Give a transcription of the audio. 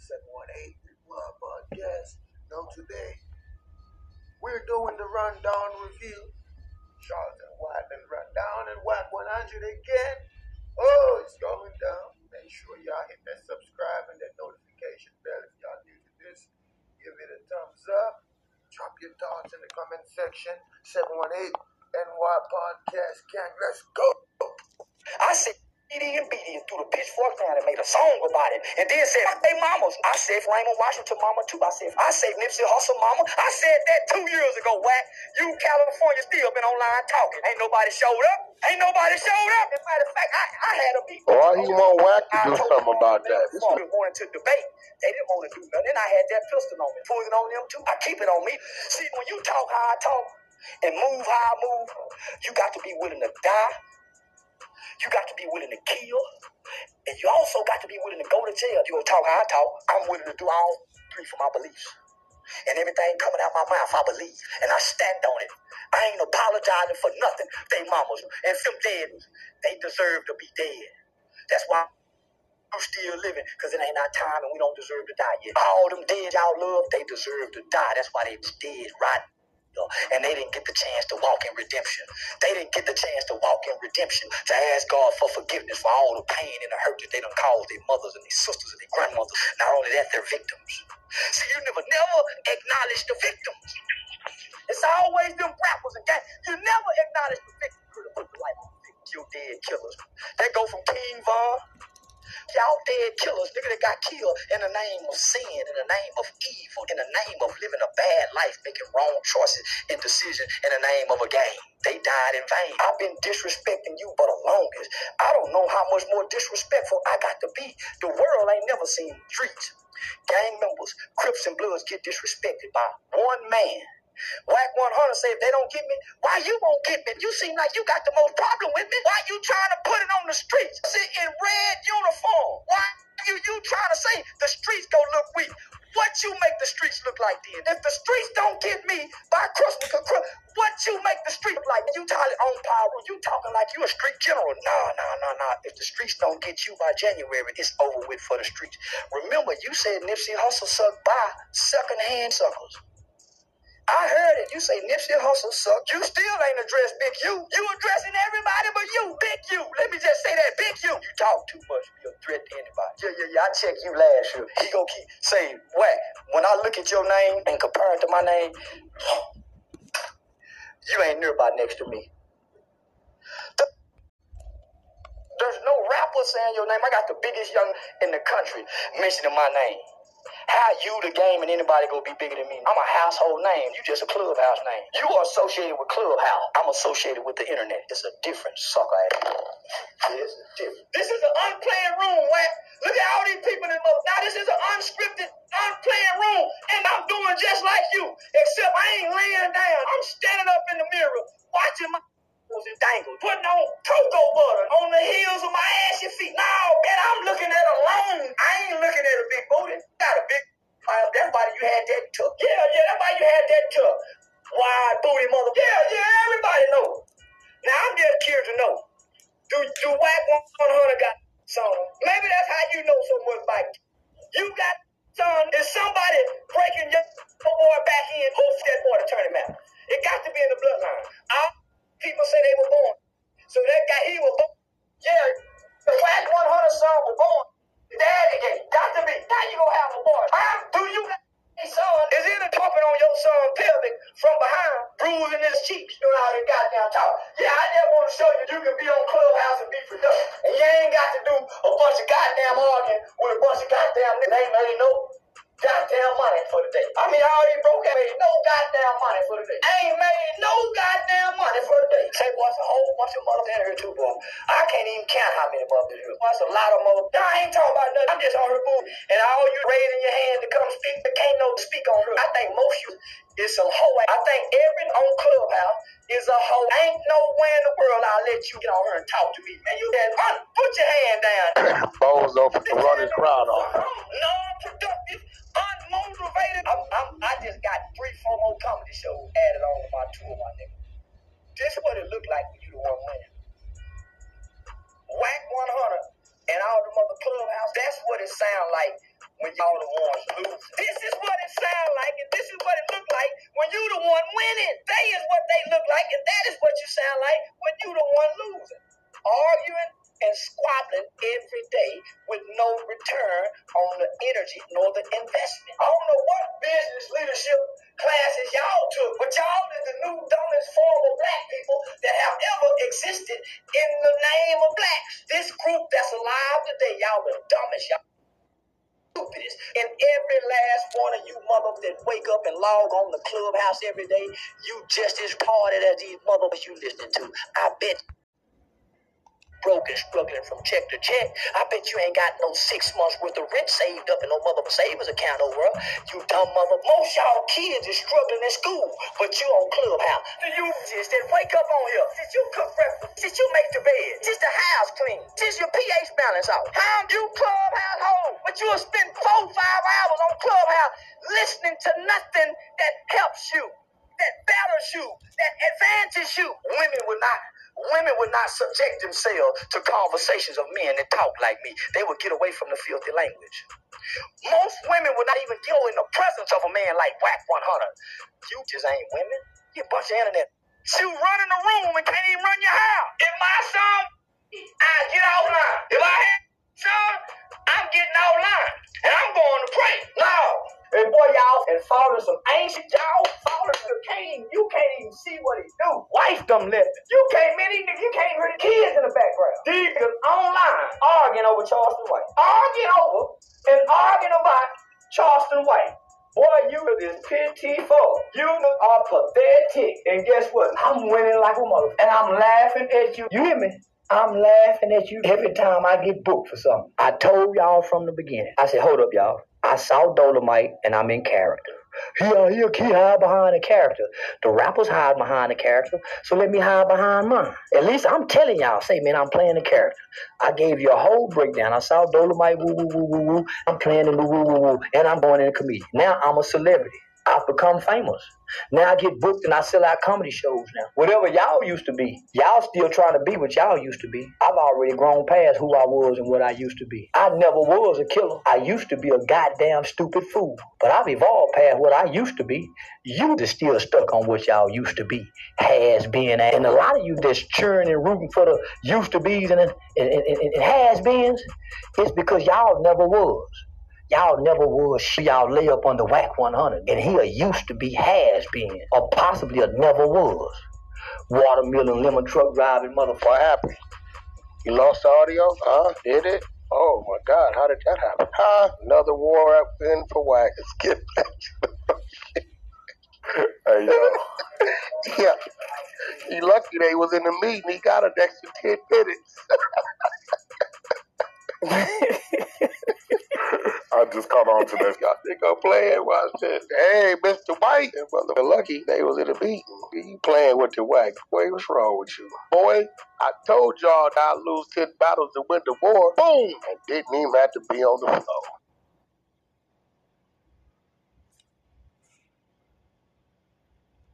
718 Wild Podcast. Now today, we're doing the rundown review. Charleston Whiteman rundown and Wack 100 again. Oh, it's going down. Make sure y'all hit that subscribe and that notification bell if y'all new to this. Give it a thumbs up. Drop your thoughts in the comment section. 718 NY Podcast Gang. Let's go. I said and BD and threw the pitchfork down and made a song about it. And then said, hey mamas. I said Raymond Washington mama too. I said, I said Nipsey Hussle mama. I said that two years ago, Wack. You California still been online talking. Ain't nobody showed up. Ain't nobody showed up. As a matter of fact, I, I had a beat. Why he want Wack to do something about that? didn't wanted to debate. They didn't want to do nothing. And I had that pistol on me. Pulling on them too. I keep it on me. See, when you talk how I talk and move how I move, you got to be willing to die. You got to be willing to kill. And you also got to be willing to go to jail. You gonna talk how I talk. I'm willing to do all three for my beliefs. And everything coming out my mouth, I believe. And I stand on it. I ain't apologizing for nothing. They mamas and them dead, they deserve to be dead. That's why I'm still living, because it ain't our time and we don't deserve to die yet. All them dead y'all love, they deserve to die. That's why they dead right and they didn't get the chance to walk in redemption. They didn't get the chance to walk in redemption, to ask God for forgiveness for all the pain and the hurt that they done caused their mothers and their sisters and their grandmothers. Not only that, they're victims. See, you never, never acknowledge the victims. It's always them rappers and gang. You never acknowledge the victims. Victims, you dead killers. They go from King Von Y'all dead killers, nigga, that got killed in the name of sin, in the name wrong choices and decisions in the name of a game. They died in vain. I've been disrespecting you for the longest. I don't know how much more disrespectful I got to be. The world ain't never seen streets. Gang members, Crips and Bloods get disrespected by one man. Wack 100 say if they don't get me, why you won't get me? You seem like you got the most problem with me. Why you trying to put it on the streets? Sit in red uniform. Why you you trying to say the streets go look weak? What you make the streets look like then? If the streets don't get me by Christmas, what you make the street look like? You talking on power, you talking like you a street general. Nah, nah, nah, nah. If the streets don't get you by January, it's over with for the streets. Remember, you said Nipsey Hussle sucked by second-hand suckers. I heard it. You say Nipsey Hussle suck. You still ain't addressed Big U. You addressing everybody but you, Big U. Let me just say that, Big U. You talk too Yeah, yeah, yeah. I checked you last year. He gonna keep saying, what? When I look at your name and compare it to my name, you ain't nearby next to me. There's no rapper saying your name. I got the biggest young in the country mentioning my name. How you, the game, and anybody gonna be bigger than me? I'm a household name. You just a clubhouse name. You are associated with clubhouse. I'm associated with the internet. It's a different sucker. It's different. About it. You got son. Is somebody breaking your boy back in? Who's that boy to turn him out? It got to be in the bloodline. All people say they were born. So that guy, he was born. Yeah, the Wack 100 son was born. Daddy gay. Got to be. How you gonna have a boy? Huh? Do you got a son? Is it a on your son pelvic from behind, bruising his cheeks? You know how they goddamn talk. Yeah, I just want to show you you can be on Clubhouse and be productive. And you ain't got to do a bunch of goddamn arguing bunch goddamn. Ain't made no goddamn money for the day. I mean, I these broke ain't made no goddamn money for the day. I Ain't made no goddamn money for the day. Say, it's a whole bunch of motherfuckers in here too, boy. I can't even count how many motherfuckers here. Boy, it's a lot of motherfuckers. I ain't talking about nothing. I'm just on her boo. And all you raising your hand to come speak, but can't no speak on her. I think most you is some hoe. I think every on Clubhouse is a hoe. Ain't nowhere in the world I'll let you get on her and talk to me. Man, you just un- put your hand down. Bozo for to run his crowd off. Non-productive, unmotivated. I'm, I'm, I just got three, four more comedy shows added on to my tour, my nigga. This is what it look like when you the one winning. Wack 100 and all the mother clubhouse. That's what it sound like when y'all the ones lose. This is what it sound like, and this is what it look like when you the one log on the clubhouse every day, you just as retarded as these motherfuckers you listening to. I bet broke and struggling from check to check. I bet you ain't got no six months worth of rent saved up in no mother savings account over. You dumb mother. Most y'all kids is struggling in school, but you on Clubhouse. The uses that wake up on here. Since you cook breakfast, since you make the bed, since the house clean, since your pH balance out. How you Clubhouse home? But you'll spend four, five hours on Clubhouse listening to nothing that helps you, that battles you, that advances you. Women will not Women would not subject themselves to conversations of men that talk like me. They would get away from the filthy language. Most women would not even go in the presence of a man like Wack 100. You just ain't women. You a bunch of internet. You run in the room and can't even run your house. If my son, I Wife left. You can't, man, these niggas- you can't hear the kids in the background. These niggas online arguing over Charleston White. Arguing over and arguing about Charleston White. Boy, you is pitiful. You are pathetic. And guess what? I'm winning like a mother. And I'm laughing at you. You hear me? I'm laughing at you every time I get booked for something. I told y'all from the beginning. I said, hold up, y'all. I saw Dolomite and I'm in character. Yeah, uh, he, he hide behind a character. The rappers hide behind a character, so let me hide behind mine. At least I'm telling y'all, say, man, I'm playing a character. I gave you a whole breakdown. I saw Dolomite, woo, woo, woo, woo, woo. I'm playing in the woo, woo, woo, and I'm going in a comedian. Now I'm a celebrity. I've become famous. Now I get booked and I sell out comedy shows now. Whatever y'all used to be, y'all still trying to be what y'all used to be. I've already grown past who I was and what I used to be. I never was a killer. I used to be a goddamn stupid fool. But I've evolved past what I used to be. You just still stuck on what y'all used to be. Has been. And a lot of you that's cheering and rooting for the used to be's and, and, and, and, and has beens, it's because y'all never was. Y'all never would see Y'all lay up on the Wack 100. And he a used to be has been. Or possibly a never was. Watermelon lemon truck driving motherfucker. What happened? You lost audio? Huh? Did it? Oh my God, how did that happen? Huh? Another war up in for Wack. Let's get back to the Hey, yo. Yeah. He lucky they was in the meeting. He got an extra 10 minutes. Just caught on to that. Y'all think I'm playing? Watch this. Hey, Mr. White. And brother Lucky, they was in the meeting. You playing with the Wack. Boy, what's wrong with you? Boy, I told y'all that I lose 10 battles to win the war. Boom! And didn't even have to be on the floor.